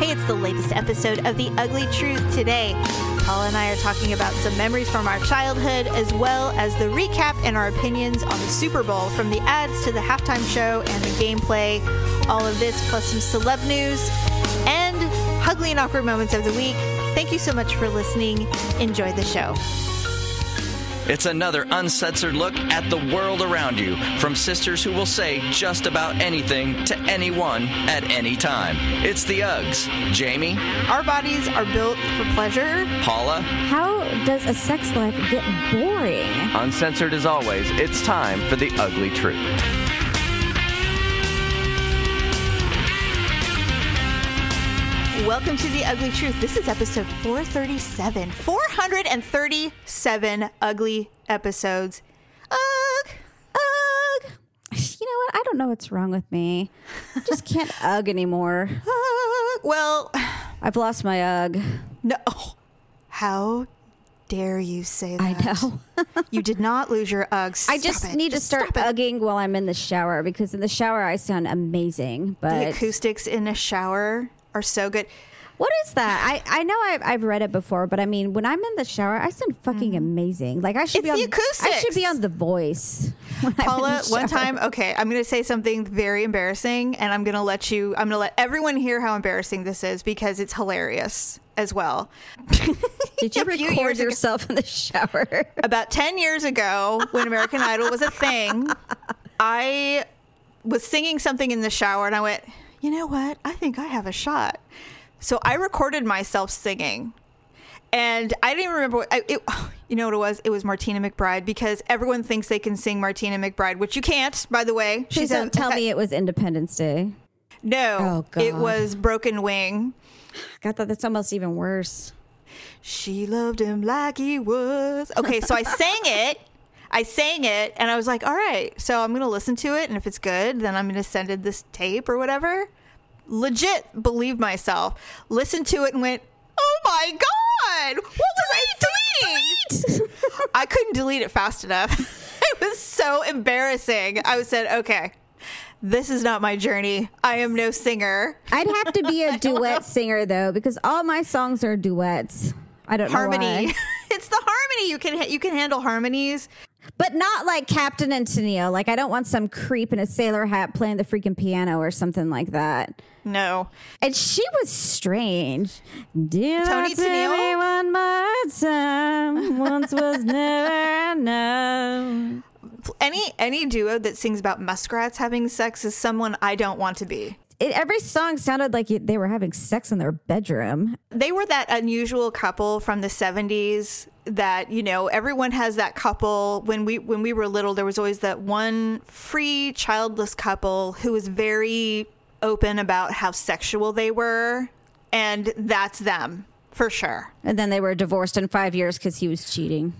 Hey, it's the latest episode of The Ugly Truth today. Paula and I are talking about some memories from our childhood, as well as the recap and our opinions on the Super Bowl, from the ads to the halftime show and the gameplay. All of this, plus some celeb news and ugly and awkward moments of the week. Thank you so much for listening. Enjoy the show. It's another uncensored look at the world around you from sisters who will say just about anything to anyone at any time. It's the Uggs. Jamie, Our bodies are built for pleasure. Paula, How does a sex life get boring? Uncensored as always, it's time for the ugly truth. Welcome to The Ugly Truth. This is episode 437. 437 ugly episodes. Ugh. Ugh. You know what? I don't know what's wrong with me. I just can't ugh anymore. Ugh. Well, I've lost my ugh. no. How dare you say that? I know. you did not lose your Uggs. I just it. need to start ugging while I'm in the shower because in the shower I sound amazing. But The acoustics in a shower are so good. what is that? I, I know I've, I've read it before, but I mean, when I'm in the shower, I sound fucking amazing. Like I should Mm-hmm. It's be the on. I should be on The Voice. when I'm in Paula, the one shower. time, okay, I'm going to say something very embarrassing, and I'm going to let you, I'm going to let everyone hear how embarrassing this is because it's hilarious as well. Did you a few record years ago- yourself in the shower? About 10 years ago, when American Idol was a thing, I was singing something in the shower, and I went, you know what? I think I have a shot. So I recorded myself singing. And I didn't even remember what I, it, you know what it was? It was Martina McBride because everyone thinks they can sing Martina McBride, which you can't, by the way. Please a- don't tell me it was Independence Day. No, Oh, it was Broken Wing. God, that's almost even worse. She loved him like he was. Okay, so I sang it. I sang it, and I was like, all right, so I'm going to listen to it, and if it's good, then I'm going to send it this tape or whatever. Legit believed myself. Listened to it and went, oh my God, what was I thinking? I couldn't delete it fast enough. it was so embarrassing. I said, okay, this is not my journey. I am no singer. I'd have to be a duet singer though, because all my songs are duets. I don't know harmony. it's the harmony. You can you can handle harmonies. But not like Captain and Tennille. Like I don't want some creep in a sailor hat playing the freaking piano or something like that. No, And she was strange. Did Toni Tennille? one more time? Once was never enough. any any duo that sings about muskrats having sex is someone I don't want to be. It, every song sounded like they were having sex in their bedroom. They were that unusual couple from the 70s that, you know, everyone has that couple when we when we were little there was always that one free childless couple who was very open about how sexual they were and that's them for sure. And then they were divorced in five years because he was cheating.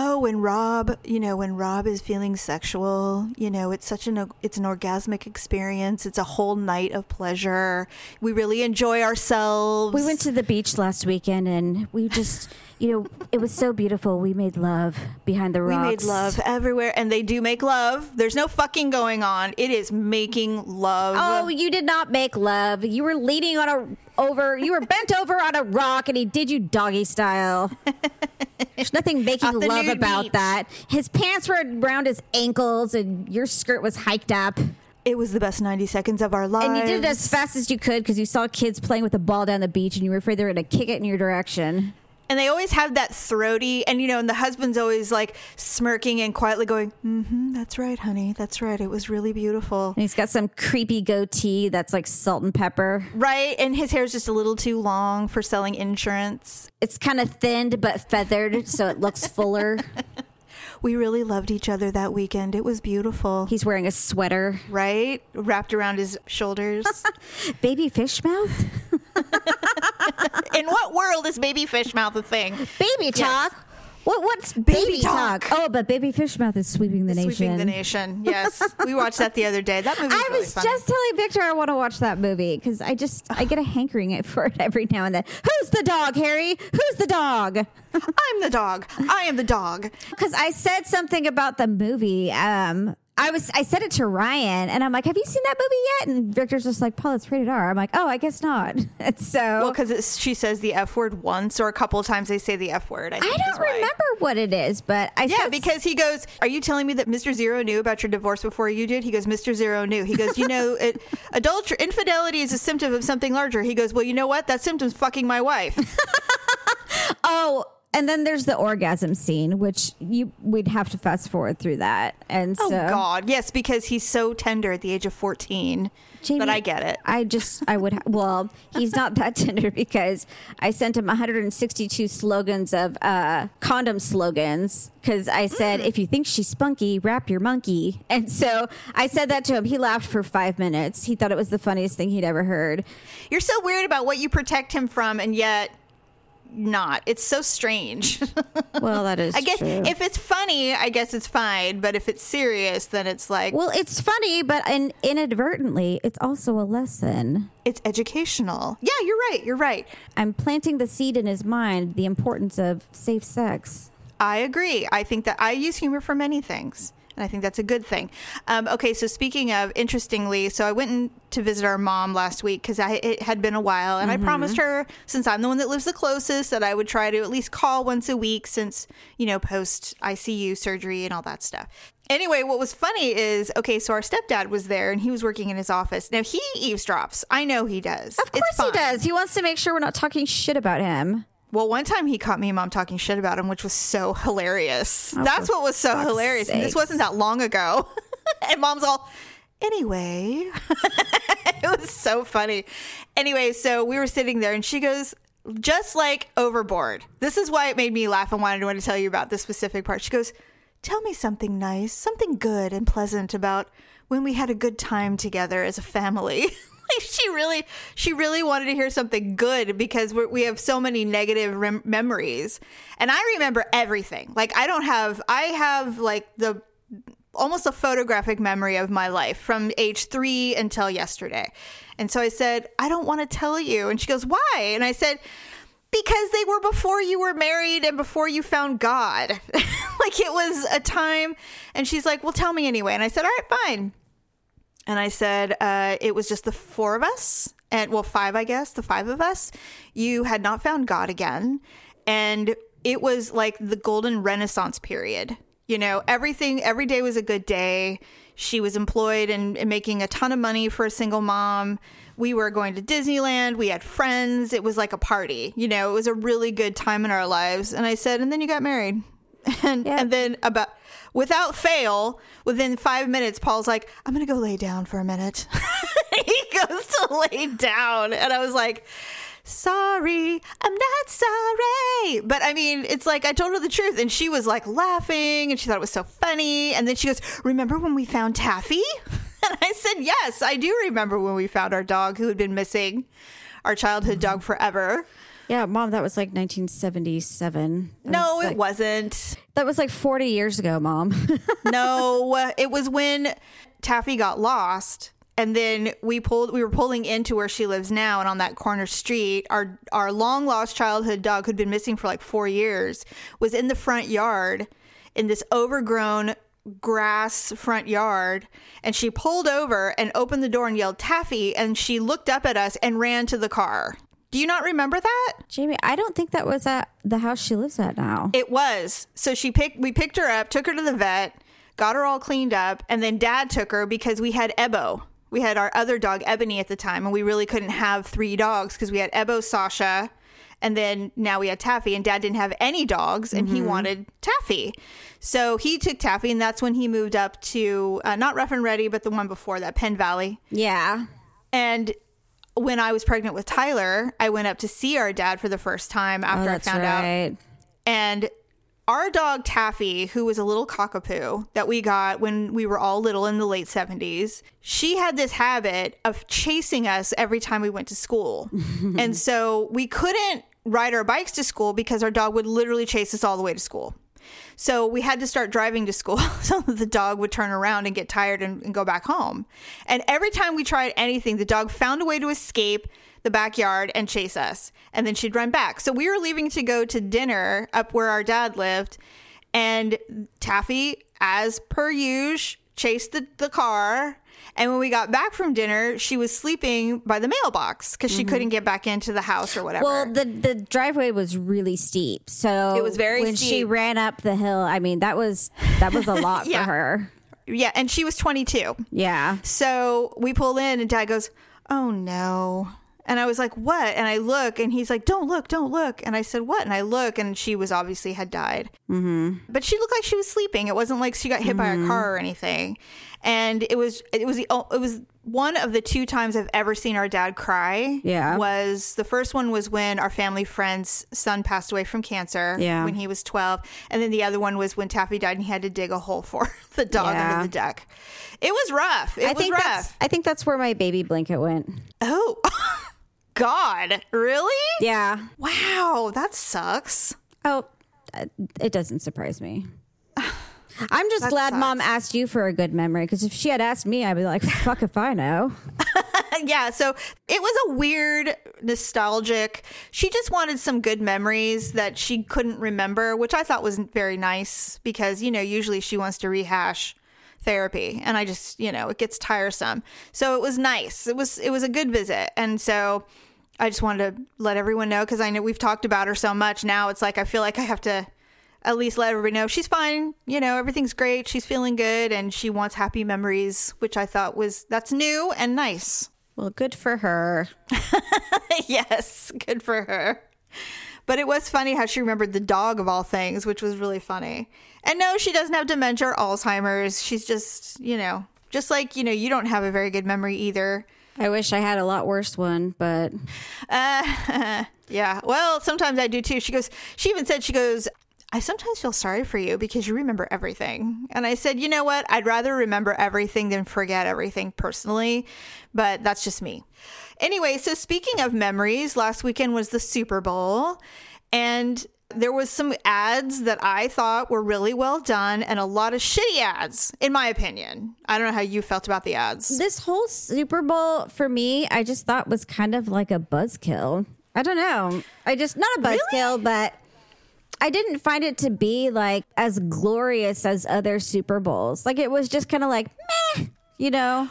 Oh, when Rob, you know, when Rob is feeling sexual, you know, it's such an it's an orgasmic experience. It's a whole night of pleasure. We really enjoy ourselves. We went to the beach last weekend and we just, you know, it was so beautiful. We made love behind the rocks. we made love everywhere, and they do make love. There's no fucking going on. It is making love. Oh, you did not make love. You were leaning on a over. You were bent over on a rock, and he did you doggy style. There's nothing making the love about beach. that. His pants were around his ankles, and your skirt was hiked up. it was the best 90 seconds of our lives. And you did it as fast as you could because you saw kids playing with a ball down the beach, and you were afraid they were going to kick it in your direction. And they always have that throaty, and you know, and the husband's always like smirking and quietly going, "Mm-hmm, that's right, honey, that's right. It was really beautiful." And he's got some creepy goatee that's like salt and pepper. Right, and his hair's just a little too long for selling insurance. It's kind of thinned but feathered, so it looks fuller. We really loved each other that weekend. It was beautiful. He's wearing a sweater. right? Wrapped around his shoulders. Baby fish mouth? In what world is baby fish mouth a thing? Baby talk? What, what's baby, talk. talk? Oh, but baby fish mouth is sweeping the nation. Sweeping the nation. Yes. we watched that the other day. That movie I really was funny. just telling Victor I want to watch that movie because I just I get a hankering for it every now and then. Who's the dog, Harry? Who's the dog? I'm the dog. I am the dog. Because I said something about the movie. Um, I was I said it to Ryan and I'm like, Have you seen that movie yet? And Victor's just like, Paul, it's rated R. I'm like, Oh, I guess not. And so Well, because she says the F word once or a couple of times they say the F word. I, I don't remember what it is, but I Yeah, because he goes, Are you telling me that Mr. Zero knew about your divorce before you did? He goes, Mr. Zero knew. He goes, You know, it, adultery, infidelity is a symptom of something larger. He goes, Well, you know what? That symptom's fucking my wife. Oh, and then there's the orgasm scene, which you we'd have to fast forward through that. And oh, so God. Yes, because he's so tender at the age of 14. Jamie, but I get it. I just, I would, well, he's not that tender because I sent him 162 slogans of uh, condom slogans because I said, if you think she's spunky, wrap your monkey. And so I said that to him. He laughed for five minutes. He thought it was the funniest thing he'd ever heard. You're so weird about what you protect him from, and yet not. It's so strange. Well, that is I guess true. if it's funny, I guess it's fine. But if it's serious, then it's like, well, it's funny, but in, inadvertently, it's also a lesson. it's educational. Yeah, you're right. You're right. I'm planting the seed in his mind the importance of safe sex. I agree. I think that I use humor for many things. And I think that's a good thing. Um, okay, so speaking of, interestingly, so I went in to visit our mom last week because it had been a while, and I promised her, since I'm the one that lives the closest, that I would try to at least call once a week since you know post ICU surgery and all that stuff. Anyway, what was funny is okay, so our stepdad was there and he was working in his office. Now he eavesdrops. I know he does. Of course he does. He wants to make sure we're not talking shit about him. Well, one time he caught me and mom talking shit about him, which was so hilarious. That's what was so hilarious. And this wasn't that long ago. and mom's all, anyway. it was so funny. Anyway, so we were sitting there and she goes, just like overboard. This is why it made me laugh and wanted to tell you about this specific part. She goes, Tell me something nice, something good and pleasant about when we had a good time together as a family. she really, she really wanted to hear something good because we have so many negative rem- memories, and I remember everything. Like I don't have, I have like the almost a photographic memory of my life from age three until yesterday. And so I said, I don't want to tell you. And she goes, Why? And I said, Because they were before you were married and before you found God. like it was a time. And she's like, Well, tell me anyway. And I said, All right, fine. And I said, uh, It was just the four of us. And well, five, I guess, the five of us. You had not found God again. And it was like the golden renaissance period. You know everything every day was a good day. She was employed and, and making a ton of money for a single mom. We were going to disneyland. We had friends. It was like a party. You know it was a really good time in our lives. And i said and then you got married and Yeah. and then about without fail within five minutes paul's like i'm gonna go lay down for a minute he goes to lay down and i was like sorry, I'm not sorry. But I mean, it's like I told her the truth, and she was like laughing, and she thought it was so funny. And then she goes, Remember when we found Taffy? And I said, Yes, I do remember when we found our dog who had been missing, our childhood dog mm-hmm. forever. Yeah, mom, that was like 1977. That No, was it wasn't. That was like 40 years ago, mom. no, uh, it was when Taffy got lost. And then we pulled we were pulling into where she lives now and on that corner street, our our long lost childhood dog who'd been missing for like 4 years was in the front yard in this overgrown grass front yard and she pulled over and opened the door and yelled Taffy and she looked up at us and ran to the car. Do you not remember that? Jamie, I don't think that was at the house she lives at now. It was. So she picked we picked her up, took her to the vet, got her all cleaned up, and then dad took her because we had Ebo. We had our other dog Ebony at the time and we really couldn't have three dogs because we had Ebo, Sasha, and then now we had Taffy and dad didn't have any dogs and he wanted Taffy. So he took Taffy and that's when he moved up to uh, not Rough and Ready but the one before that, Penn Valley. yeah. And when I was pregnant with Tyler, I went up to see our dad for the first time Oh, after I that's found out and our dog Taffy, who was a little cockapoo that we got when we were all little in the late 70s, she had this habit of chasing us every time we went to school. and so we couldn't ride our bikes to school because our dog would literally chase us all the way to school. So we had to start driving to school so that the dog would turn around and get tired and, and go back home. And every time we tried anything, the dog found a way to escape the backyard and chase us. And then she'd run back. So we were leaving to go to dinner up where our dad lived. And Taffy, as per usual, chased the, the car. And when we got back from dinner, she was sleeping by the mailbox because she couldn't get back into the house or whatever. Well, the the driveway was really steep, so It was very when she ran up the hill. I mean, that was that was a lot Yeah. for her. yeah, and she was 22. Yeah, So we pull in, and dad goes, Oh no. And I was like, What? And I look, and he's like, Don't look, don't look. And I said, What? And I look, and she was obviously had died. Mm-hmm. But she looked like she was sleeping. It wasn't like she got hit by a car or anything. And it was, it was the, it was one of the two times I've ever seen our dad cry. Yeah. Was the first one was when our family friend's son passed away from cancer. Yeah. When he was 12. And then the other one was when Taffy died and he had to dig a hole for the dog Yeah. under the deck. It was rough. It I was think rough. that's I think that's where my baby blanket went. Oh, God. Really? Yeah. Wow. That sucks. Oh, uh, it doesn't surprise me. I'm just That glad mom asked you for a good memory because if she had asked me, I'd be like, "Fuck if I know." yeah. So it was a weird, nostalgic. She just wanted some good memories that she couldn't remember, which I thought was very nice because, you know, usually she wants to rehash therapy and I just, you know, it gets tiresome. So it was nice. It was, it was a good visit. And so I just wanted to let everyone know because I know we've talked about her so much now. It's like I feel like I have to at least let everybody know she's fine. You know, everything's great. She's feeling good and she wants happy memories, which I thought was that's new and nice. Well, good for her. yes, good for her. But it was funny how she remembered the dog of all things, which was really funny. And no, she doesn't have dementia or Alzheimer's. She's just, you know, just like, you know, you don't have a very good memory either. I wish I had a lot worse one, but Uh, yeah. Well, sometimes I do too. She goes, she even said, she goes, I sometimes feel sorry for you because you remember everything. And I said, you know what? I'd rather remember everything than forget everything personally, but that's just me. Anyway, so speaking of memories, last weekend was the Super Bowl and there was some ads that I thought were really well done and a lot of shitty ads, in my opinion. I don't know how you felt about the ads. this whole Super Bowl for me, I just thought was kind of like a buzzkill. I don't know. I just not a buzzkill, but I didn't find it to be like as glorious as other Super Bowls. Like it was just kind of like meh, you know.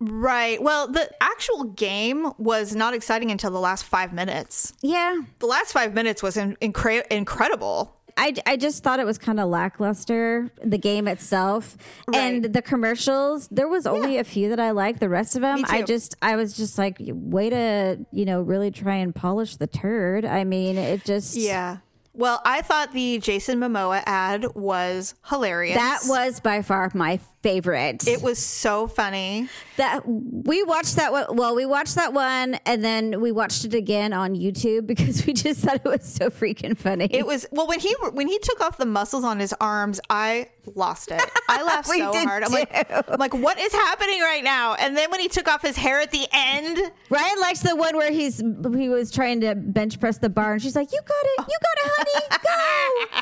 Right. Well, the actual game was not exciting until the last five minutes. Yeah. The last five minutes was in, incre- incredible. I, I just thought it was kind of lackluster, the game itself. And the commercials, there was only a few that I liked. The rest of them, I just, I was just like, way to, you know, really try and polish the turd. I mean, it just. Yeah. Well, I thought the Jason Momoa ad was hilarious. That was by far my favorite. It was so funny. that we watched that one. Well, we watched that one, and then we watched it again on YouTube because we just thought it was so freaking funny. It was well when he when he took off the muscles on his arms, I lost it. I laughed so hard. I'm like, I'm like, what is happening right now? And then when he took off his hair at the end, Ryan likes the one where he's he was trying to bench press the bar, and she's like, "You got it, you got it, honey,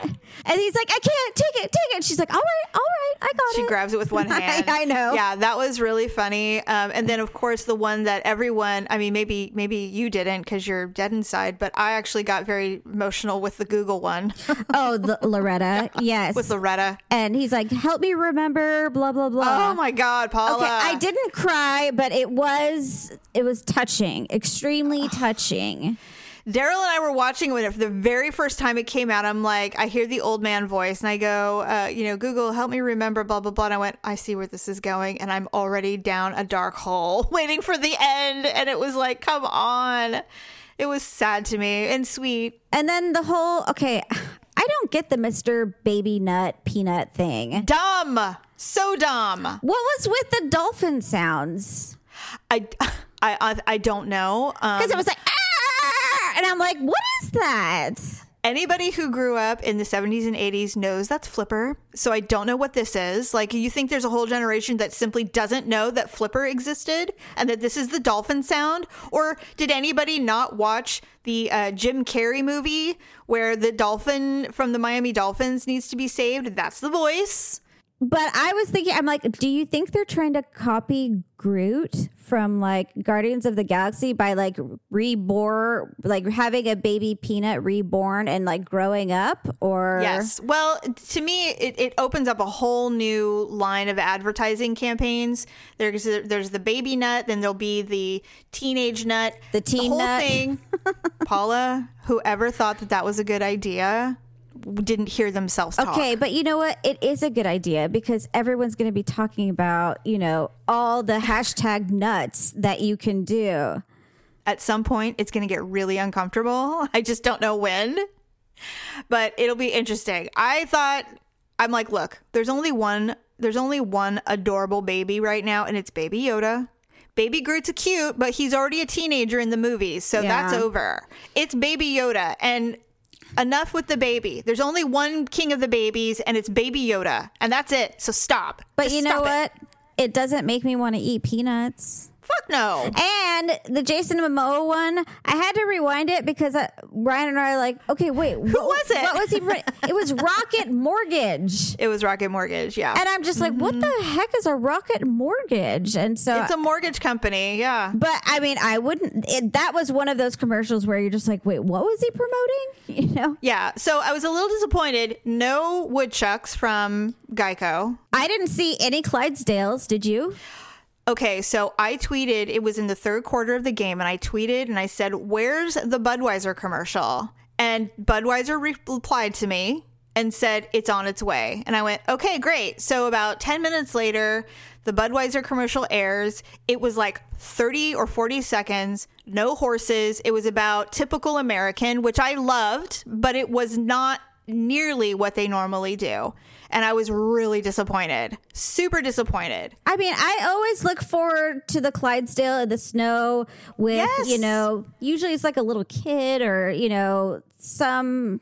go!" and he's like, "I can't take it, take it." She's like, "All right, all right, I got she it." She grabs it with one hand. I, I know. Yeah, that was really funny. Um, and then, of course, the one that everyone, I mean, maybe maybe you didn't because you're dead inside, but I actually got very emotional with the Google one Oh, the, Loretta, yes. with Loretta. and he's like, "Help me remember," blah blah blah. Oh my God, Paula. Okay, I didn't cry, but it was it was touching, extremely touching. Daryl and I were watching it for the very first time it came out. I'm like, I hear the old man voice, and I go, uh, you know, Google, help me remember, blah blah blah. And I went, I see where this is going, and I'm already down a dark hole, waiting for the end. And it was like, come on. It was sad to me and sweet. And then the whole okay, I don't get the Mr. Baby Nut Peanut thing. Dumb, so dumb. What was with the dolphin sounds? I, I, I, I don't know. Um, Because it was like! And I'm like, what is that? Anybody who grew up in the 70s and 80s knows that's Flipper. So I don't know what this is. Like, you think there's a whole generation that simply doesn't know that Flipper existed and that this is the dolphin sound? Or did anybody not watch the uh, Jim Carrey movie where the dolphin from the Miami Dolphins needs to be saved? That's the voice. But I was thinking, I'm like, do you think they're trying to copy Groot from like Guardians of the Galaxy by like reborn, like having a baby peanut reborn and like growing up? Or Yes. Well, to me, it, it opens up a whole new line of advertising campaigns. There's there's the baby nut, then there'll be the teenage nut, The teen whole nut. thing. Paula, whoever thought that that was a good idea, didn't hear themselves talk. Okay, but you know what? It is a good idea because everyone's going to be talking about, you know, all the hashtag nuts that you can do. At some point, it's going to get really uncomfortable. I just don't know when, but it'll be interesting. I thought I'm like, look, there's only one. There's only one adorable baby right now, and it's Baby Yoda. Baby Groot's cute, but he's already a teenager in the movies, so Yeah. that's over. It's Baby Yoda, and enough with the baby. There's only one king of the babies, and it's Baby Yoda, and that's it. So stop. But Just you know stop it. what? It. doesn't make me want to eat peanuts. Fuck no. And the Jason Momoa one, I had to rewind it because uh, Ryan and I are like, okay, wait, who was it? What was he? it was Rocket Mortgage. It was Rocket Mortgage, yeah. And I'm just like, what the heck is a Rocket Mortgage? And so, Mm-hmm. it's a mortgage company, yeah. but I mean, I wouldn't. It, that was one of those commercials where you're just like, wait, what was he promoting? You know, Yeah, so I was a little disappointed. No woodchucks from Geico. I didn't see any Clydesdales. Did you? Okay, so I tweeted, it was in the third quarter of the game, and I tweeted and I said, Where's the Budweiser commercial? And Budweiser re- replied to me and said, It's on its way. And I went, Okay, great. So about 10 minutes later, the Budweiser commercial airs. It was like 30 or 40 seconds, no horses. It was about typical American, which I loved, but it was not nearly what they normally do. And I was really disappointed, super disappointed. I mean, I always look forward to the Clydesdale in the snow with, Yes. you know, usually it's like a little kid or, you know, some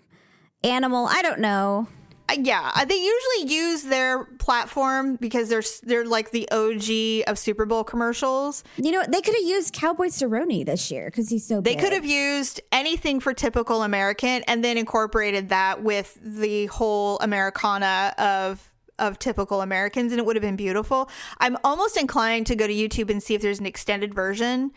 animal. I don't know. Uh, yeah, uh, they usually use their platform because they're they're like the OG of Super Bowl commercials. You know, they could have used Cowboy Cerrone this year because he's so They could have used anything for typical American and then incorporated that with the whole Americana of of typical Americans and it would have been beautiful. I'm almost inclined to go to YouTube and see if there's an extended version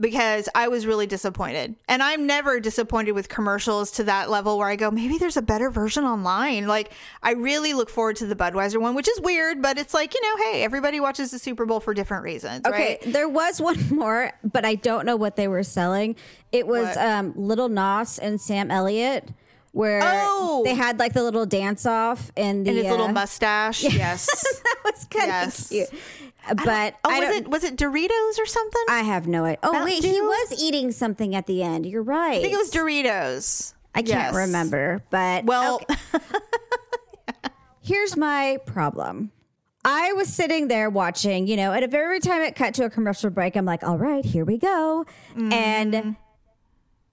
because I was really disappointed. And I'm never disappointed with commercials to that level where I go, maybe there's a better version online. Like I really look forward to the Budweiser one, which is weird, but it's like, you know, hey, everybody watches the Super Bowl for different reasons, Okay, right? there was one more, but I don't know what they were selling. It was um, Little Nas and Sam Elliott, where Oh! they had like the little dance off and the And his little uh, mustache. Yes. that was kind Yes. of cute. But Oh, I was it was it Doritos or something? I have no idea. Oh wait, he was eating something at the end. You're right. I think it was Doritos. I can't remember, but Well, here's my problem. I was sitting there watching, you know, and every time it cut to a commercial break, I'm like, all right, here we go. Mm-hmm. And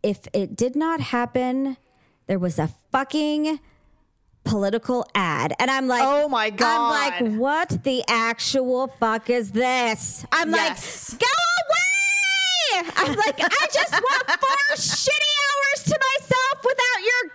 if it did not happen, there was a fucking political ad. And I'm like, Oh my God. I'm like, what the actual fuck is this? I'm Yes. like, go away! I'm like, I just want four shitty hours to myself without your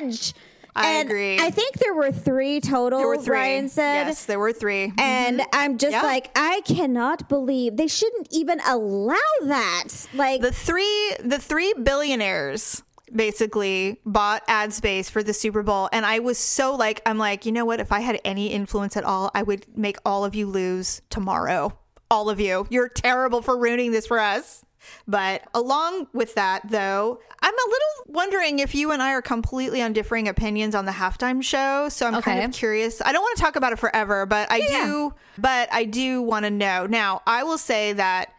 garbage. I And agree. I think there were three total. there were three. Ryan said. yes, there were three. And mm-hmm. I'm just Yeah. like, I cannot believe they shouldn't even allow that. Like, the three the three billionaires basically bought ad space for the Super Bowl and I was so like I'm like, you know what, if I had any influence at all, I would make all of you lose tomorrow. All of you. You're terrible for ruining this for us. But along with that, though, I'm a little wondering if you and I are completely on differing opinions on the halftime show. So I'm kind of curious. I don't want to talk about it forever, but I Yeah. do. But I do want to know. Now, I will say that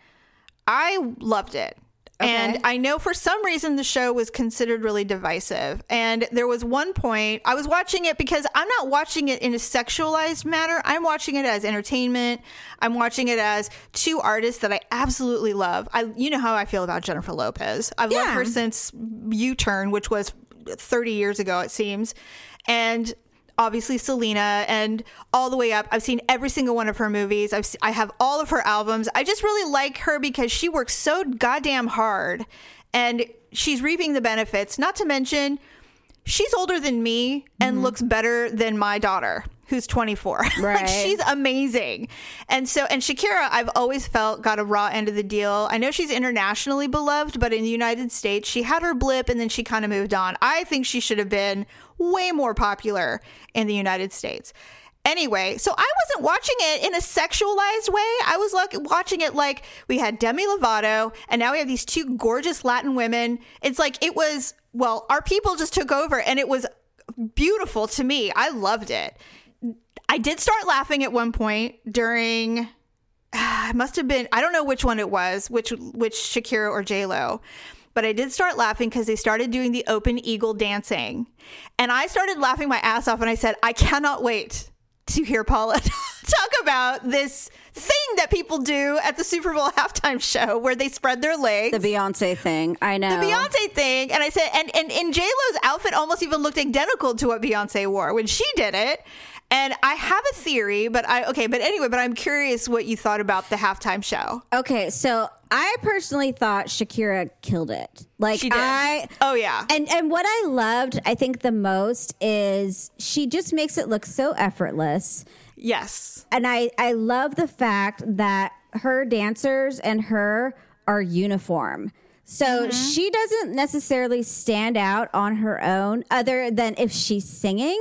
I loved it. And I know for some reason the show was considered really divisive. And there was one point I was watching it because I'm not watching it in a sexualized manner. I'm watching it as entertainment. I'm watching it as two artists that I absolutely love. I you know how I feel about Jennifer Lopez. I've loved her since U-Turn, which was 30 years ago it seems. And obviously Selena and all the way up. I've seen every single one of her movies. I've I have all of her albums. I just really like her because she works so goddamn hard and she's reaping the benefits. Not to mention she's older than me and mm-hmm. looks better than my daughter. Who's 24. like she's amazing. And so and Shakira I've always felt got a raw end of the deal. I know she's internationally beloved, but in the United States she had her blip and then she kind of moved on. I think she should have been way more popular in the United States. Anyway, so I wasn't watching it in a sexualized way. I was like watching it like we had Demi Lovato and now we have these two gorgeous Latin women. It's like it was well, our people just took over and it was beautiful to me. I loved it. I did start laughing at one point during it must have been I don't know which one it was, which which Shakira or J Lo, but I did start laughing because they started doing the open eagle dancing, and I started laughing my ass off, and I said, I cannot wait to hear Paula talk about this thing that people do at the Super Bowl halftime show where they spread their legs. The Beyonce thing. I know. The Beyonce thing, and I said, and and, and J Lo's outfit almost even looked identical to what Beyonce wore when she did it. And I have a theory, but I okay, but anyway, but I'm curious what you thought about the halftime show. Okay, so I personally thought Shakira killed it. Like She did. I oh yeah, and and what I loved, I think the most is she just makes it look so effortless. yes, And I I love the fact that her dancers and her are uniform. So mm-hmm. she doesn't necessarily stand out on her own other than if she's singing,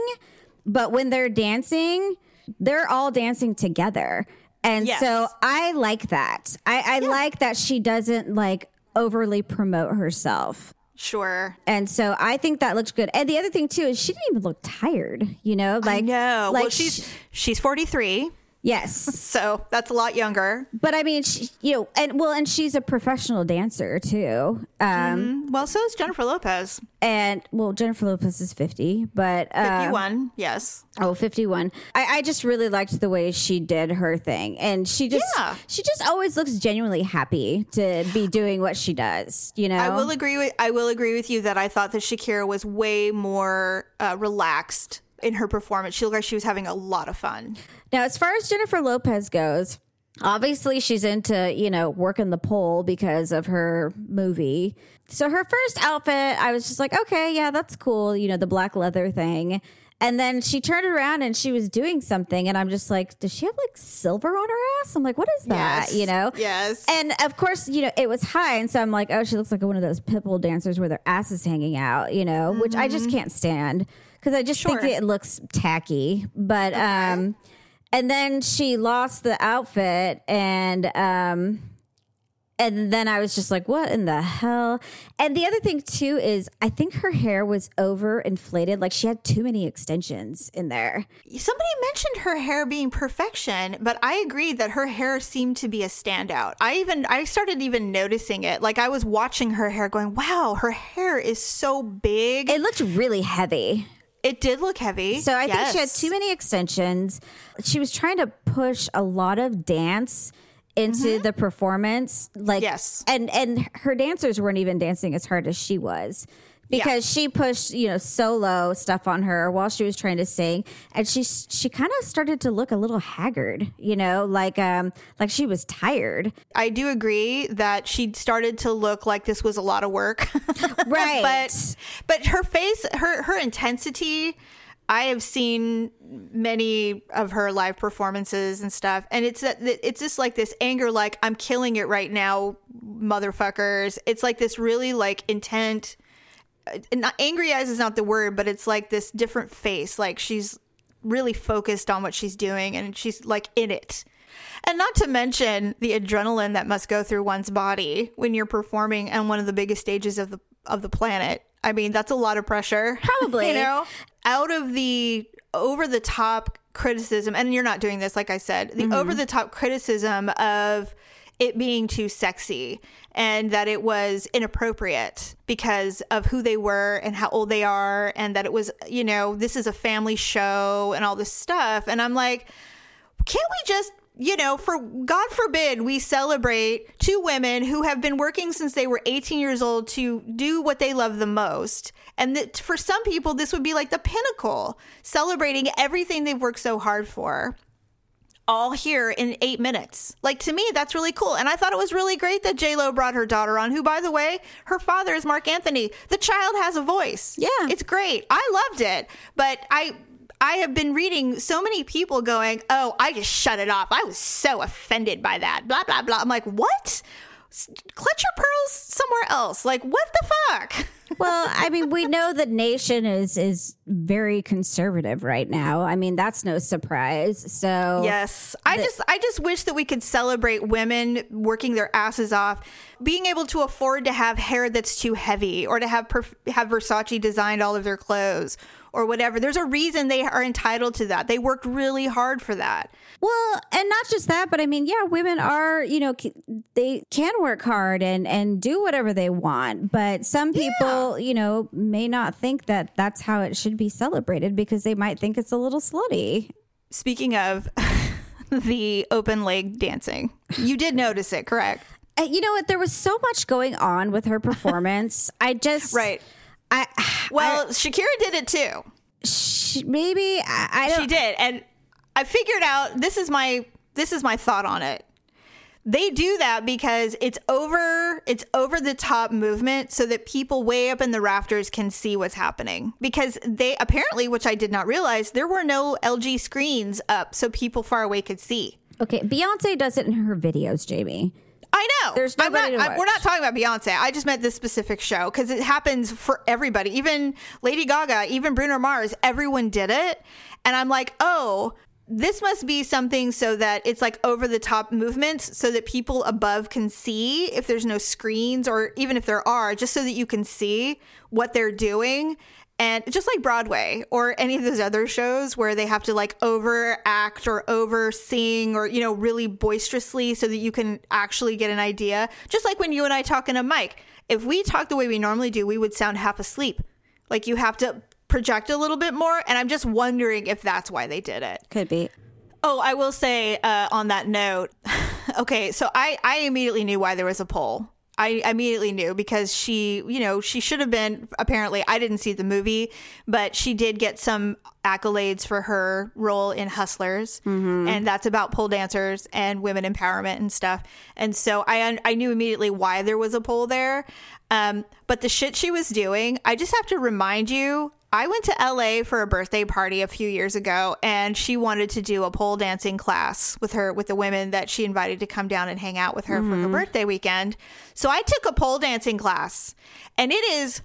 but when they're dancing, they're all dancing together. And Yes. so I like that. I, I like that she doesn't like overly promote herself. sure. And so I think that looked good. And the other thing too is she didn't even look tired, you know? Like no, like well she's she's 43, yes. so that's a lot younger. But I mean, she, you know, and well, and she's a professional dancer too. Um, Well, so is Jennifer Lopez, and well, Jennifer Lopez is 50, but uh, 51. yes, oh, 51. I, I just really liked the way she did her thing. And she just, Yeah. she just always looks genuinely happy to be doing what she does, you know? I will agree with I will agree with you that I thought that Shakira was way more uh, relaxed in her performance. She looked like she was having a lot of fun. Now, as far as Jennifer Lopez goes, obviously she's into, you know, working the pole because of her movie. So her first outfit, I was just like, okay, yeah, that's cool, you know, the black leather thing. And then she turned around and she was doing something, and I'm just like, does she have like silver on her ass? I'm like, what is that? Yes. You know? Yes. And of course, you know, it was high. And so I'm like, oh, she looks like one of those pitbull dancers where their ass is hanging out, you know, which I just mm-hmm. can't stand because I just think Mm-hmm. It looks tacky. But, um, and then she lost the outfit and, um, and then I was just like, what in the hell? And the other thing too is I think her hair was over inflated. Like she had too many extensions in there. Somebody mentioned her hair being perfection, but I agree that her hair seemed to be a standout. I even I started even noticing it. Like I was watching her hair going, "Wow, her hair is so big." It looked really heavy. It did look heavy. So I think she had too many extensions. She was trying to push a lot of dance into the performance like Mm-hmm. Yes. and and her dancers weren't even dancing as hard as she was because she pushed you know solo stuff on her while she was trying to sing and she she kind of started to look a little haggard you know like um like she was tired I do agree that she started to look like this was a lot of work. Right. but but her face, her her intensity, I have seen many of her live performances and stuff, and it's that it's just like this anger, like I'm killing it right now, motherfuckers. It's like this really like intent. Not angry eyes is not the word, but it's like this different face. Like she's really focused on what she's doing, and she's like in it. And not to mention the adrenaline that must go through one's body when you're performing on one of the biggest stages of the of the planet. I mean, that's a lot of pressure. Probably. you know, out of the over the top criticism, and you're not doing this, like I said, the mm-hmm. over the top criticism of it being too sexy and that it was inappropriate because of who they were and how old they are, and that it was, you know, this is a family show and all this stuff. And I'm like, can't we just you know for god forbid we celebrate two women who have been working since they were 18 years old to do what they love the most and that for some people this would be like the pinnacle celebrating everything they've worked so hard for all here in eight minutes. Like to me, that's really cool. And I thought it was really great that J Lo brought her daughter on, who, by the way, her father is Marc Anthony. The child has a voice. Yeah. it's great. I loved it, but I. I have been reading so many people going, "Oh, I just shut it off. I was so offended by that." Blah blah blah. I'm like, "What? Clutch your pearls somewhere else. Like, what the fuck?" well, I mean, we know the nation is is very conservative right now. I mean, that's no surprise. So Yes. I just I just wish that we could celebrate women working their asses off, being able to afford to have hair that's too heavy or to have perf- have Versace designed all of their clothes or whatever. There's a reason they are entitled to that. They worked really hard for that. Well, and not just that, but I mean, yeah, women are, you know, they can work hard and and do whatever they want, but some people, you know, may not think that that's how it should be celebrated because they might think it's a little slutty. Speaking of the open leg dancing, you did notice it, correct? Uh, you know what? There was so much going on with her performance. I just Right. I Well, Shakira did it too. sh- maybe I, I don't. She did, and I figured out this is my this is my thought on it. They do that because it's over it's over the top movement so that people way up in the rafters can see what's happening. Because they apparently, which I did not realize, there were no LG screens up so people far away could see. Okay, Beyonce does it in her videos, Jamie. I know. There's nobody not, to I- watch. we're not talking about Beyonce. I just meant this specific show because it happens for everybody. Even Lady Gaga, even Bruno Mars, everyone did it. And I'm like, oh, this must be something so that it's like over the top movements so that people above can see if there's no screens or even if there are, just so that you can see what they're doing. And just like Broadway or any of those other shows where they have to like overact or over sing or, you know, really boisterously so that you can actually get an idea. Just like when you and I talk in a mic, if we talk the way we normally do, we would sound half asleep. Like you have to project a little bit more. And I'm just wondering if that's why they did it. Could be. Oh, I will say uh, on that note, okay, so I, I immediately knew why there was a poll. I immediately knew because she, you know, she should have been. Apparently, I didn't see the movie, but she did get some accolades for her role in Hustlers, and that's about pole dancers and women empowerment and stuff. And so I, I knew immediately why there was a pole there. Um, but the shit she was doing, I just have to remind you. I went to LA for a birthday party a few years ago and she wanted to do a pole dancing class with her with the women that she invited to come down and hang out with her for her mm-hmm. birthday weekend. So I took a pole dancing class and it is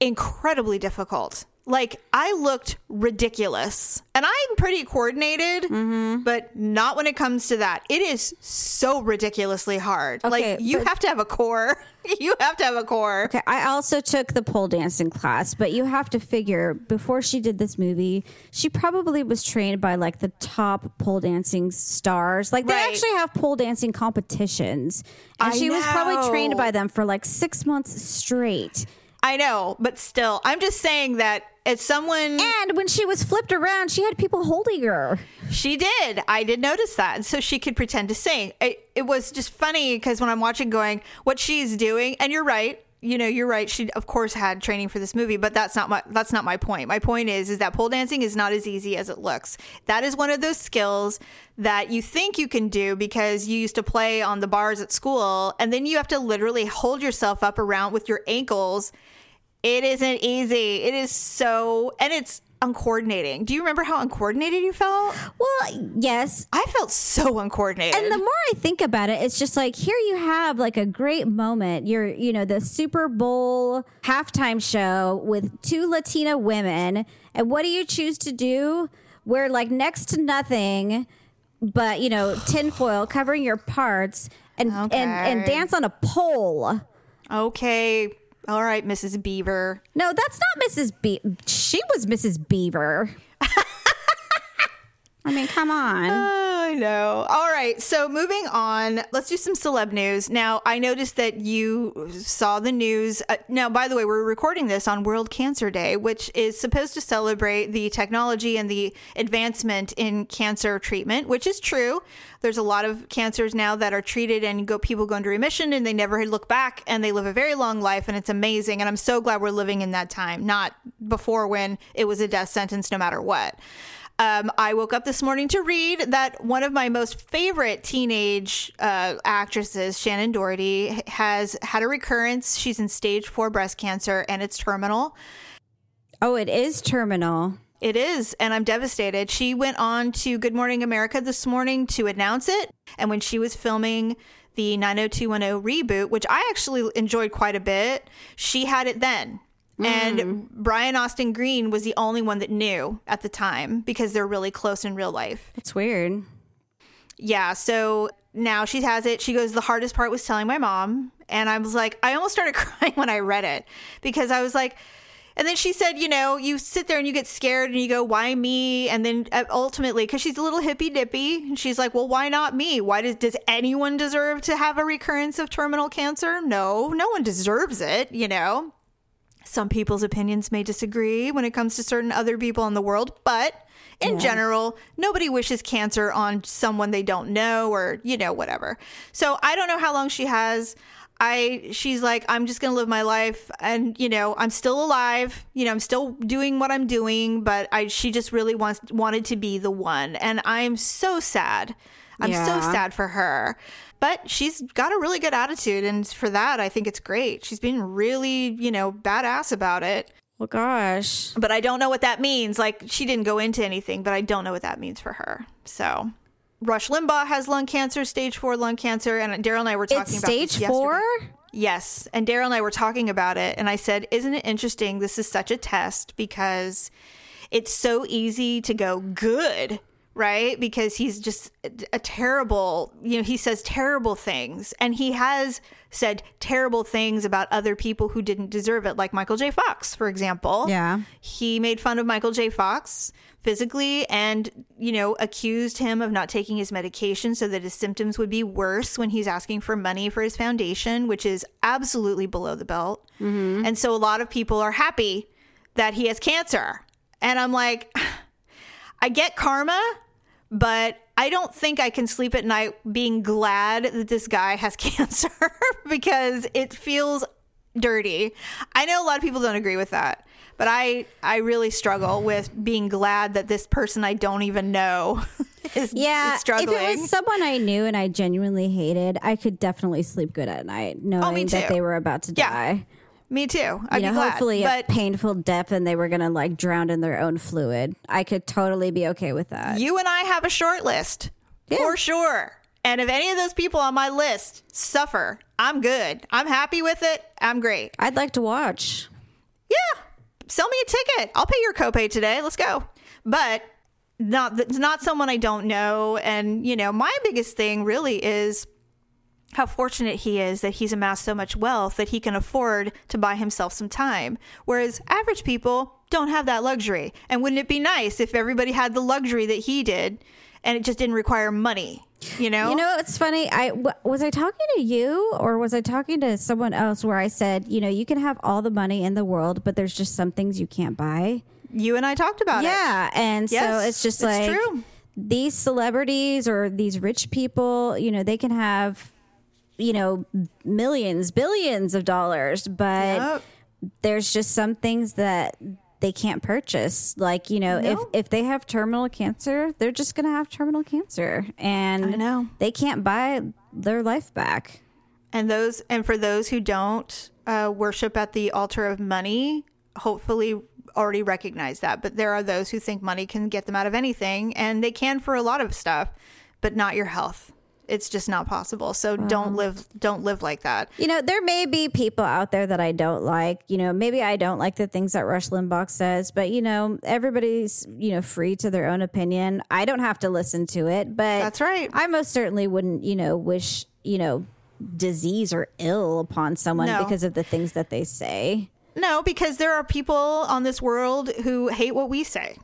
incredibly difficult. Like I looked ridiculous. And I'm pretty coordinated, mm-hmm. but not when it comes to that. It is so ridiculously hard. Okay, like you but- have to have a core. you have to have a core. Okay, I also took the pole dancing class, but you have to figure before she did this movie, she probably was trained by like the top pole dancing stars. Like they Right. actually have pole dancing competitions, and I she was probably trained by them for like six months straight. I know, but still, I'm just saying that as someone And when she was flipped around, she had people holding her. She did. I did notice that. So she could pretend to sing. It, it was just funny because when I'm watching, going, what she's doing, and you're right. You know, you're right. She of course had training for this movie, but that's not my that's not my point. My point is is that pole dancing is not as easy as it looks. That is one of those skills that you think you can do because you used to play on the bars at school, and then you have to literally hold yourself up around with your ankles. It isn't easy. It is so, and it's uncoordinating. Do you remember how uncoordinated you felt? Well, yes. I felt so uncoordinated. And the more I think about it, it's just like here you have like a great moment. You're, you know, the Super Bowl halftime show with two Latina women. And what do you choose to do? Wear like next to nothing but, you know, tinfoil covering your parts and, and, and dance on a pole. okay, all right, Mrs. Beaver. No, that's not Mrs. Be- she was Mrs. Beaver. I mean, come on. I know. All right, so moving on, let's do some celeb news. Now, I noticed that you saw the news. Uh, now, by the way, we're recording this on World Cancer Day, which is supposed to celebrate the technology and the advancement in cancer treatment, which is true. There's a lot of cancers now that are treated and go people go into remission and they never look back and they live a very long life and it's amazing. And I'm so glad we're living in that time, not before when it was a death sentence no matter what. Um, I woke up this morning to read that one of my most favorite teenage uh, actresses, Shannen Doherty, has had a recurrence. She's in stage four breast cancer and it's terminal. Oh, it is terminal. It is, and I'm devastated. She went on to Good Morning America this morning to announce it, and when she was filming the 90210 reboot, which I actually enjoyed quite a bit, she had it then. And Brian Austin Green was the only one that knew at the time because they're really close in real life. It's weird. Yeah, so now she has it. She goes, The hardest part was telling my mom. And I was like, I almost started crying when I read it because I was like, and then she said, you know, you sit there and you get scared and you go, why me? And then uh, ultimately, because she's a little hippy dippy, and she's like, well, why not me? Why does does anyone deserve to have a recurrence of terminal cancer? No, no one deserves it. You know, some people's opinions may disagree when it comes to certain other people in the world, but in general, nobody wishes cancer on someone they don't know or, you know, whatever. So I don't know how long she has. I she's like I'm just going to live my life and you know, I'm still alive. You know, I'm still doing what I'm doing, but I she just really wants wanted to be the one and I'm so sad. I'm so sad for her. But she's got a really good attitude and for that I think it's great. She's been really, you know, badass about it. Well, gosh. But I don't know what that means. Like she didn't go into anything, but I don't know what that means for her. So Rush Limbaugh has lung cancer, stage four lung cancer, and Daryl and I were talking It's about stage four? Yes, and Daryl and I were talking about it, and I said, "Isn't it interesting? This is such a test because it's so easy to go good." Right? Because he's just a terrible, you know, he says terrible things. And he has said terrible things about other people who didn't deserve it, like Michael J. Fox, for example. Yeah. He made fun of Michael J. Fox physically and, you know, accused him of not taking his medication so that his symptoms would be worse when he's asking for money for his foundation, which is absolutely below the belt. Mm-hmm. And so a lot of people are happy that he has cancer. And I'm like, I get karma, but I don't think I can sleep at night being glad that this guy has cancer because it feels dirty. I know a lot of people don't agree with that, but I I really struggle with being glad that this person I don't even know is, Yeah, is struggling. if it was someone I knew and I genuinely hated, I could definitely sleep good at night, oh, knowing that they were about to Yeah. die. Me too. I'd You know, be glad. hopefully but a painful death, and they were gonna like drown in their own fluid. I could totally be okay with that. you and I have a short list for sure. And if any of those people on my list suffer, I'm good. I'm happy with it. I'm great. I'd like to watch. Yeah, sell me a ticket. I'll pay your copay today. Let's go. But not it's not someone I don't know. And you know, my biggest thing really is how fortunate he is that he's amassed so much wealth that he can afford to buy himself some time. Whereas average people don't have that luxury. And wouldn't it be nice if everybody had the luxury that he did and it just didn't require money? You know? You know, it's funny. I w- was I talking to you or was I talking to someone else where I said, you know, you can have all the money in the world, but there's just some things you can't buy. you and I talked about it. Yeah, and so it's just it's like true. these celebrities or these rich people, you know, they can have, you know, millions, billions of dollars, but Yep. there's just some things that they can't purchase. Like, you know, if No. if they have terminal cancer, they're just going to have terminal cancer and I know. they can't buy their life back. and those and for those who don't uh, worship at the altar of money hopefully already recognize that but there are those who think money can get them out of anything and they can for a lot of stuff but not your health it's just not possible so don't mm-hmm. live don't live like that You know, there may be people out there that I don't like. You know, maybe I don't like the things that Rush Limbaugh says, but you know, everybody's you know free to their own opinion. I don't have to listen to it, but That's right. I most certainly wouldn't, you know, wish you know disease or ill upon someone No. because of the things that they say. no because there are people on this world who hate what we say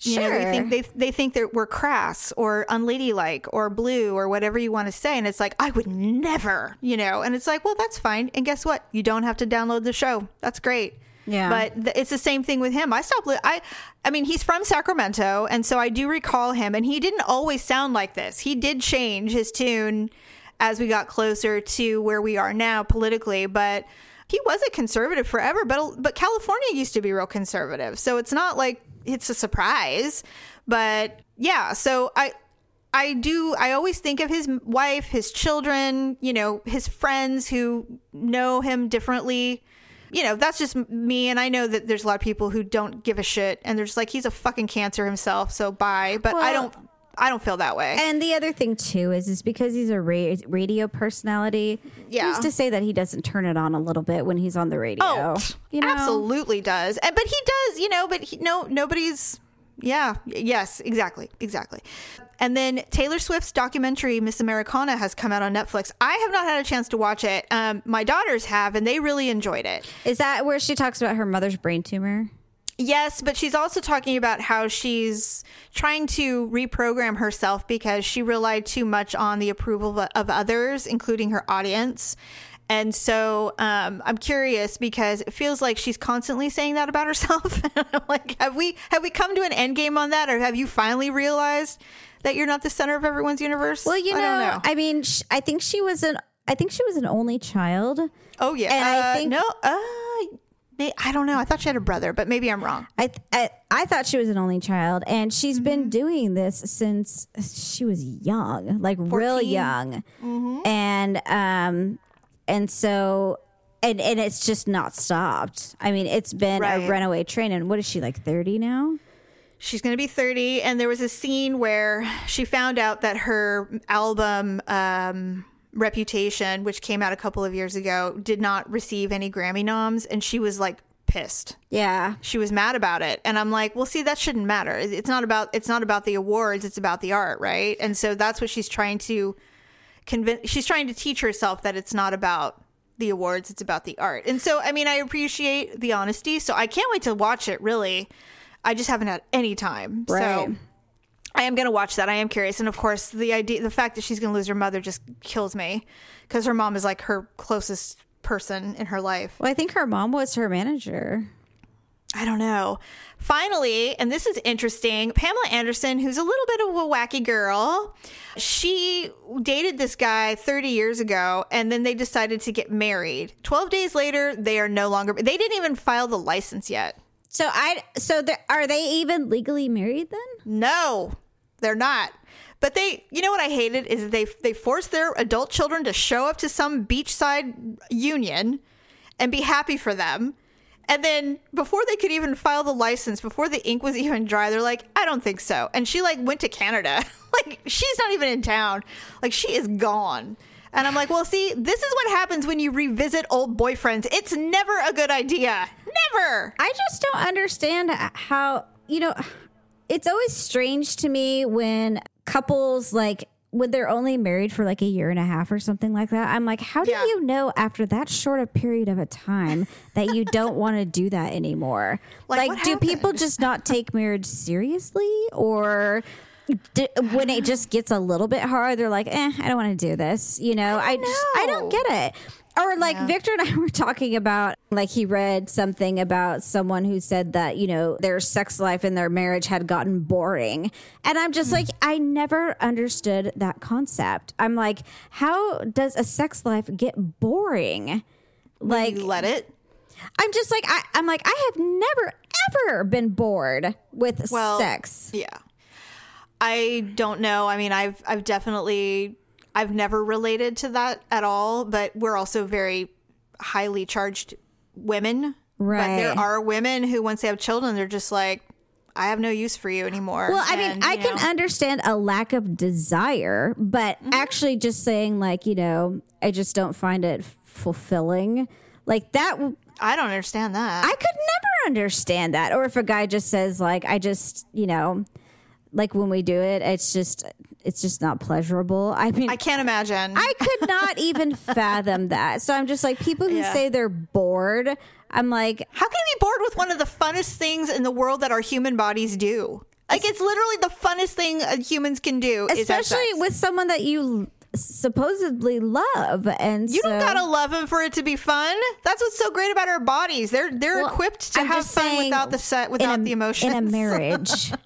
You know, they Sure. think they they think that we're crass or unladylike or blue or whatever you want to say, and it's like I would never, you know. And it's like, well, that's fine. And guess what? You don't have to download the show. That's great. Yeah. But th- it's the same thing with him. I stopped. Li- I, I mean, he's from Sacramento, and so I do recall him. And he didn't always sound like this. He did change his tune as we got closer to where we are now politically, but. He was a conservative forever, but but California used to be real conservative, so it's not like it's a surprise. But yeah, so I I do I always think of his wife, his children, you know, his friends who know him differently you know, that's just me. And I know that there's a lot of people who don't give a shit and they're just like, he's a fucking cancer himself. So bye. But I don't, I don't feel that way. And the other thing too is, is because he's a ra- radio personality. Yeah. Who's to say that he doesn't turn it on a little bit when he's on the radio? Oh, you know? absolutely does. And but he does, you know, but he, no nobody's yeah, yes, exactly. Exactly. And then Taylor Swift's documentary Miss Americana has come out on Netflix. I have not had a chance to watch it. Um, my daughters have and they really enjoyed it. Is that where she talks about her mother's brain tumor? Yes, but she's also talking about how she's trying to reprogram herself because she relied too much on the approval of, others, including her audience. And so um, I'm curious because it feels like she's constantly saying that about herself. I'm like, have we have we come to an end game on that, or have you finally realized that you're not the center of everyone's universe? Well, you know, I don't know. I mean, sh- I think she was an. I think she was an only child. oh yeah, and I Uh, think- no. Uh, I don't know. I thought she had a brother, but maybe I'm wrong. I, I I thought she was an only child, and she's Mm-hmm. been doing this since she was young, like real young, Mm-hmm. and um, and so. And, and it's just not stopped. I mean, it's been Right. a runaway train. And what is she like, thirty now? she's going to be 30 and there was a scene where she found out that her album um, reputation which came out a couple of years ago did not receive any grammy noms and she was like pissed. Yeah, she was mad about it. And i'm like well see that shouldn't matter. It's not about it's not about the awards it's about the art right? And so that's what she's trying to convince she's trying to teach herself that it's not about the awards it's about the art. And so i mean i appreciate the honesty so i can't wait to watch it really. I just haven't had any time Right. so i am going to watch that i am curious and of course the idea the fact that she's going to lose her mother just kills me because her mom is like her closest person in her life Well, I think her mom was her manager. I don't know. Finally, and this is interesting, Pamela Anderson, who's a little bit of a wacky girl, she dated this guy 30 years ago and then they decided to get married. 12 days later, they are no longer they didn't even file the license yet. So I so there, are they even legally married then? No, they're not. But they, you know what I hated is they they forced their adult children to show up to some beachside union and be happy for them. And then before they could even file the license, before the ink was even dry, they're like, "I don't think so." And she like went to Canada. like she's not even in town. Like she is gone. And I'm like, "Well, see, this is what happens when you revisit old boyfriends. It's never a good idea. Never." I just don't understand how, you know, it's always strange to me when couples like when they're only married for like a year and a half or something like that. I'm like, how do Yeah. you know after that short a period of a time that you don't want to do that anymore? Like, Like, do people just not take marriage seriously or d when it just gets a little bit hard, they're like, "Eh, I don't want to do this." You know, I just, I don't get it. Or like Victor and I were talking about, like he read something about someone who said that you know their sex life and their marriage had gotten boring, and I'm just hmm. like, I never understood that concept. I'm like, how does a sex life get boring? Like, let it. I'm just like, I, I'm like, I have never ever been bored with Well, sex. Yeah. I don't know. I mean, I've I've definitely I've never related to that at all, but we're also very highly charged women. But Right. there are women who once they have children, they're just like I have no use for you anymore. Well, I mean, And, I you can understand a lack of desire, but Mm-hmm. actually just saying like, you know, I just don't find it fulfilling. Like that I don't understand that. I could never understand that. Or if a guy just says like I just, you know, like when we do it, it's just it's just not pleasurable. I mean, I can't imagine. I could not even fathom that. So I'm just like people who Yeah. say they're bored. I'm like, How can you be bored with one of the funnest things in the world that our human bodies do? Like it's literally the funnest thing uh, humans can do. especially with someone that you supposedly love, and You so, don't gotta love them for it to be fun. That's what's so great about our bodies. They're they're Well, equipped to I'm have fun saying without the set, without a- the emotions. in a marriage.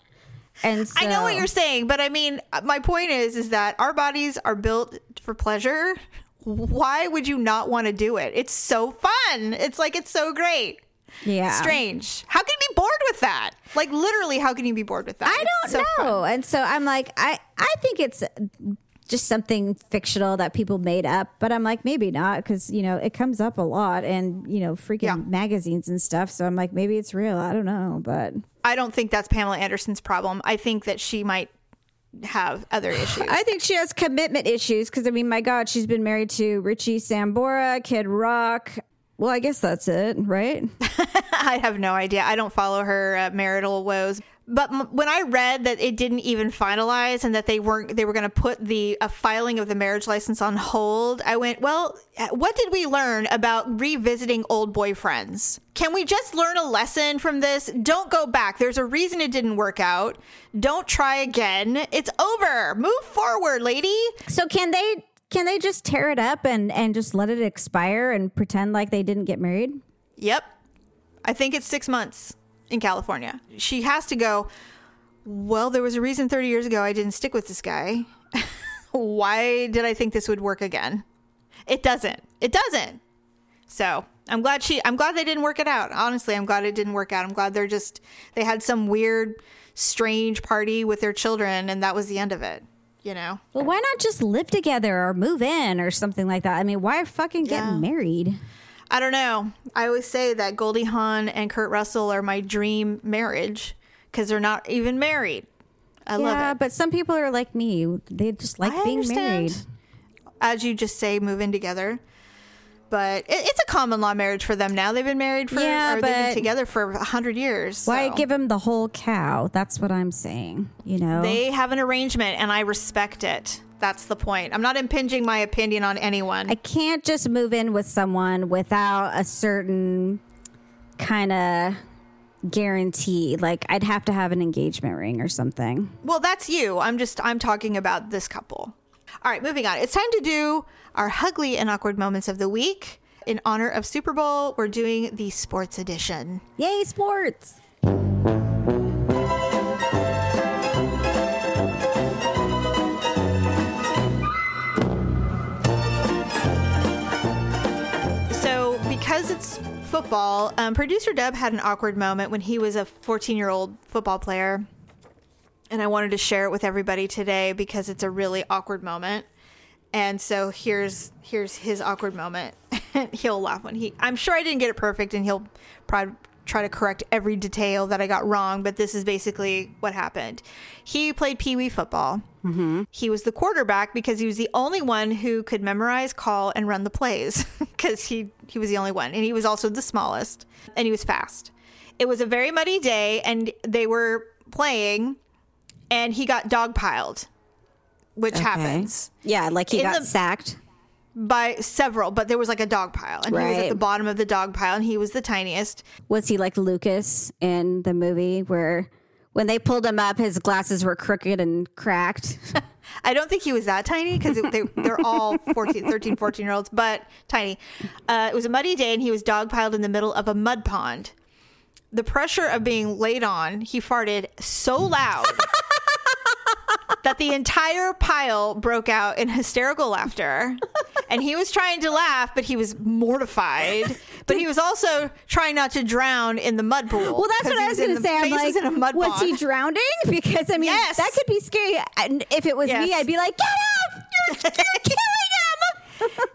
and so, I know what you're saying, but I mean, uh, my point is, is that our bodies are built for pleasure. Why would you not want to do it? It's so fun. It's like it's so great. Yeah, Strange. How can you be bored with that? Like literally, how can you be bored with that? I don't so fun. know. And so I'm like, I I think it's just something fictional that people made up. But I'm like, maybe not, because you know it comes up a lot, and you know, freaking Yeah. magazines and stuff. So I'm like, maybe it's real. I don't know, but I don't think that's Pamela Anderson's problem. I think that she might have other issues. I think she has commitment issues. Because I mean, my God, she's been married to Richie Sambora, Kid Rock. Well, I guess that's it, right? I have no idea. I don't follow her uh, marital woes. But m- when I read that it didn't even finalize and that they weren't, they were going to put the uh, filing of the marriage license on hold, I went, well, uh, what did we learn about revisiting old boyfriends? Can we just learn a lesson from this? Don't go back. There's a reason it didn't work out. Don't try again. It's over. Move forward, lady. So can they can they just tear it up and and just let it expire and pretend like they didn't get married? Yep. I think it's six months in California. She has to go, well, there was a reason 30 years ago I didn't stick with this guy. Why did I think this would work again? It doesn't. It doesn't. So I'm glad she, I'm glad they didn't work it out. Honestly, I'm glad it didn't work out. I'm glad they're just, they had some weird, strange party with their children and that was the end of it, you know? Well, why not just live together or move in or something like that? I mean, why fucking get Yeah. married? I don't know. I always say that Goldie Hawn and Kurt Russell are my dream marriage because they're not even married. I love yeah, it. but some people are like me; they just like I being understand. married. As you just say, move in together. But it, it's a common law marriage for them now. They've been married for, Yeah, or they've been together for a hundred years. Why so. give him the whole cow? That's what I'm saying. You know, They have an arrangement, and I respect it. That's the point. I'm not impinging my opinion on anyone. I can't just move in with someone without a certain kind of guarantee. Like I'd have to have an engagement ring or something. Well, that's you. I'm just I'm talking about this couple. All right, moving on. It's time to do our ugly and awkward moments of the week. In honor of Super Bowl, we're doing the sports edition. Yay, sports! So, because it's football, um, producer Deb had an awkward moment when he was a 14 year old football player. And I wanted to share it with everybody today because it's a really awkward moment. And so here's here's his awkward moment. he'll laugh when he. I'm sure I didn't get it perfect, and he'll probably try to correct every detail that I got wrong. But this is basically what happened. He played pee wee football. Mm-hmm. He was the quarterback because he was the only one who could memorize, call, and run the plays because he he was the only one, and he was also the smallest, and he was fast. It was a very muddy day, and they were playing, and he got dogpiled, which happens Yeah, like he In got the- sacked. by several, but there was like a dog pile, and he was at the bottom of the dog pile, and he was the tiniest. Was he like Lucas in the movie where when they pulled him up, his glasses were crooked and cracked? I don't think he was that tiny because they, they're all 14, 13, 14 year olds, but tiny. Uh, it was a muddy day, and he was dog piled in the middle of a mud pond. The pressure of being laid on, he farted so loud that the entire pile broke out in hysterical laughter. And he was trying to laugh, but he was mortified. But he was also trying not to drown in the mud pool. Well, that's what I was in going to say. I'm like, was in a mud was pond. he drowning? Because I mean, Yes. that could be scary. And if it was me, I'd be like, get off! You're, you're killing!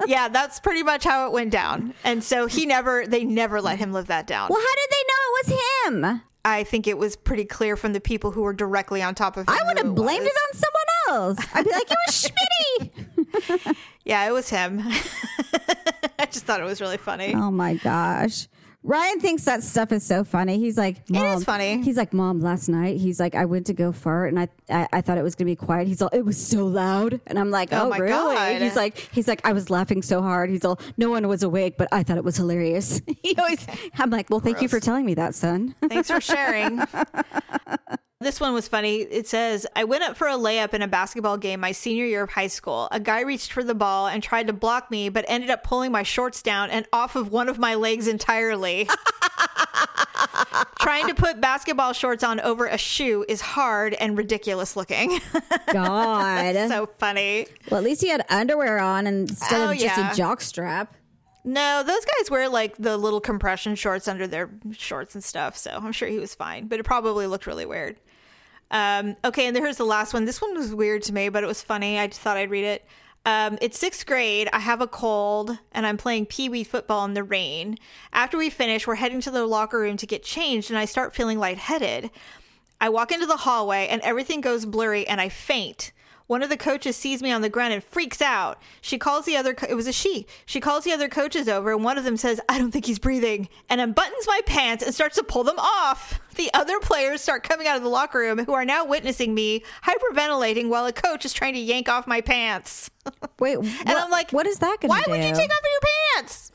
yeah, that's pretty much how it went down. And so he never, they never let him live that down. Well, how did they know it was him? I think it was pretty clear from the people who were directly on top of him. I would have blamed was. it on someone else. I'd be like, it was Schmitty. Yeah, it was him. I just thought it was really funny. Oh my gosh. Ryan thinks that stuff is so funny. He's like, Mom, is funny. He's like, Mom, last night, he's like, I went to go fart and I, I, I thought it was gonna be quiet. He's all, it was so loud, and I'm like, Oh Oh, my really? God. He's like, he's like, I was laughing so hard. He's all, no one was awake, but I thought it was hilarious. he always, I'm like, well, thank you for telling me that, son. Thanks for sharing. This one was funny. It says, I went up for a layup in a basketball game my senior year of high school. A guy reached for the ball and tried to block me, but ended up pulling my shorts down and off of one of my legs entirely. Trying to put basketball shorts on over a shoe is hard and ridiculous looking. God. so funny. well, at least he had underwear on instead Oh, of just yeah. a jock strap. No, those guys wear like the little compression shorts under their shorts and stuff, so I'm sure he was fine, but it probably looked really weird. Um, okay, and here's the last one. This one was weird to me, but it was funny. I just thought I'd read it. Um, it's sixth grade. I have a cold and I'm playing pee wee football in the rain. After we finish, we're heading to the locker room to get changed, and I start feeling lightheaded. I walk into the hallway and everything goes blurry and I faint. One of the coaches sees me on the ground and freaks out. She calls the other, co- it was a she. She calls the other coaches over and one of them says, I don't think he's breathing, and unbuttons my pants and starts to pull them off. The other players start coming out of the locker room who are now witnessing me hyperventilating while a coach is trying to yank off my pants. Wait, And I'm like, what is that going to Why do? would you take off your pants?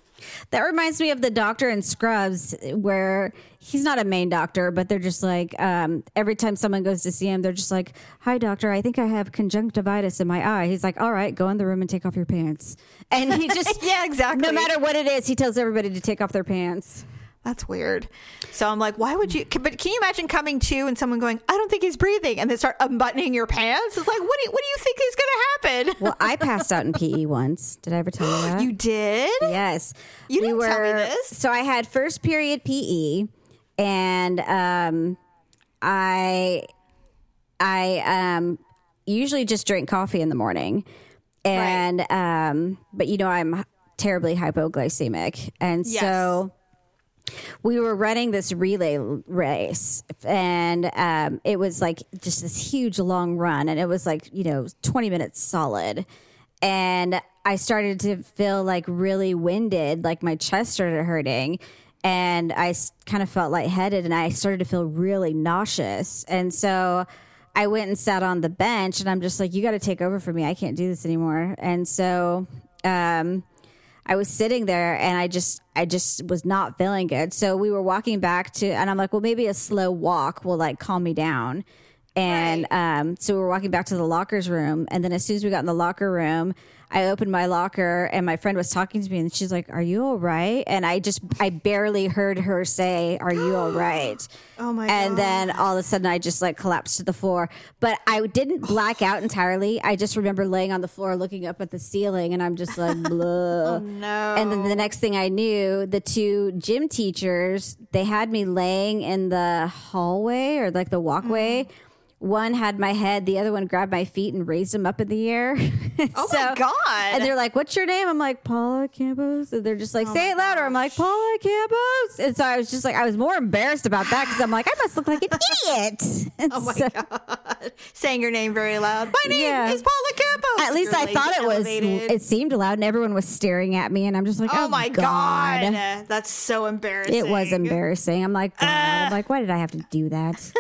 That reminds me of the doctor in Scrubs, where he's not a main doctor, but they're just like um, every time someone goes to see him, they're just like, "Hi, doctor, I think I have conjunctivitis in my eye." He's like, "All right, go in the room and take off your pants." And he just, Yeah, exactly. No matter what it is, he tells everybody to take off their pants. That's weird. So I'm like, why would you? But can you imagine coming to and someone going, I don't think he's breathing, and then start unbuttoning your pants? It's like, what do you, what do you think is going to happen? Well, I passed out in PE once. Did I ever tell you that? you did? Yes. You didn't tell me this. So I had first period PE and um I I um usually just drink coffee in the morning. And um but you know I'm terribly hypoglycemic. And Yes. so we were running this relay race and um, it was like just this huge long run and it was like you know 20 minutes solid and i started to feel like really winded like my chest started hurting and I kind of felt lightheaded and i started to feel really nauseous and so i went and sat on the bench and i'm just like you got to take over for me i can't do this anymore and so um, I was sitting there and I just I just was not feeling good. So we were walking back to and I'm like, well maybe a slow walk will like calm me down. And um, so we were walking back to the lockers room and then as soon as we got in the locker room, I opened my locker and my friend was talking to me and she's like, Are you all right? And I just I barely heard her say, Are you all right? Oh my And then all of a sudden I just like collapsed to the floor. But I didn't black out entirely. I just remember laying on the floor looking up at the ceiling and I'm just like, blah. no. And then the next thing I knew, the two gym teachers, they had me laying in the hallway or like the walkway. Mm-hmm. One had my head, the other one grabbed my feet and raised them up in the air. Oh my God. And they're like, "What's your name?" I'm like, "Paula Campos." And they're just like, "Say it louder." I'm like, "Paula Campos." And so I was just like, I was more embarrassed about that because I'm like, I must look like an idiot. And Oh my so- God. Saying your name very loud. My name Yeah. is Paula Campos. At least I thought it was. elevated. It seemed loud, and everyone was staring at me, and I'm just like, Oh, "Oh, my God. That's so embarrassing. It was embarrassing. I'm like, God, Ah. I'm like, why did I have to do that?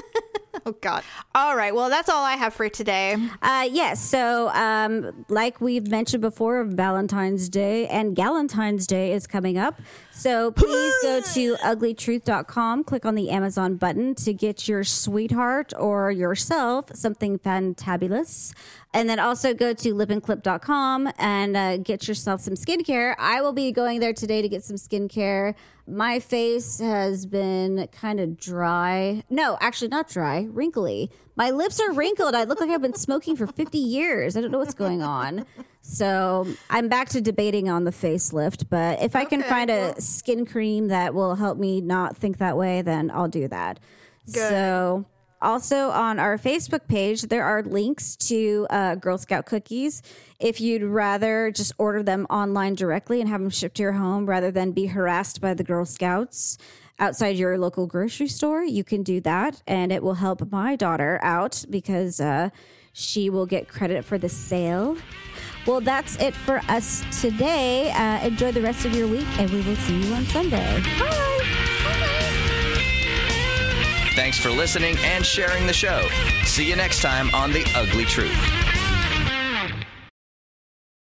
Oh God. All right. Well, that's all I have for today. uh, yes. So, um, like we've mentioned before, Valentine's Day and Galentine's Day is coming up. So please go to uglytruth.com, click on the Amazon button to get your sweetheart or yourself something fantabulous. And then also go to lipandclip.com and uh, get yourself some skincare. I will be going there today to get some skincare. My face has been kind of dry. No, actually, not dry, wrinkly. My lips are wrinkled. I look like I've been smoking for 50 years. I don't know what's going on. So I'm back to debating on the facelift. But if I can find a skin cream that will help me not think that way, then I'll do that. So. Also, on our Facebook page, there are links to uh, Girl Scout cookies. If you'd rather just order them online directly and have them shipped to your home rather than be harassed by the Girl Scouts outside your local grocery store, you can do that. And it will help my daughter out because uh, she will get credit for the sale. Well, that's it for us today. Uh, enjoy the rest of your week, and we will see you on Sunday. Bye. Thanks for listening and sharing the show. See you next time on The Ugly Truth.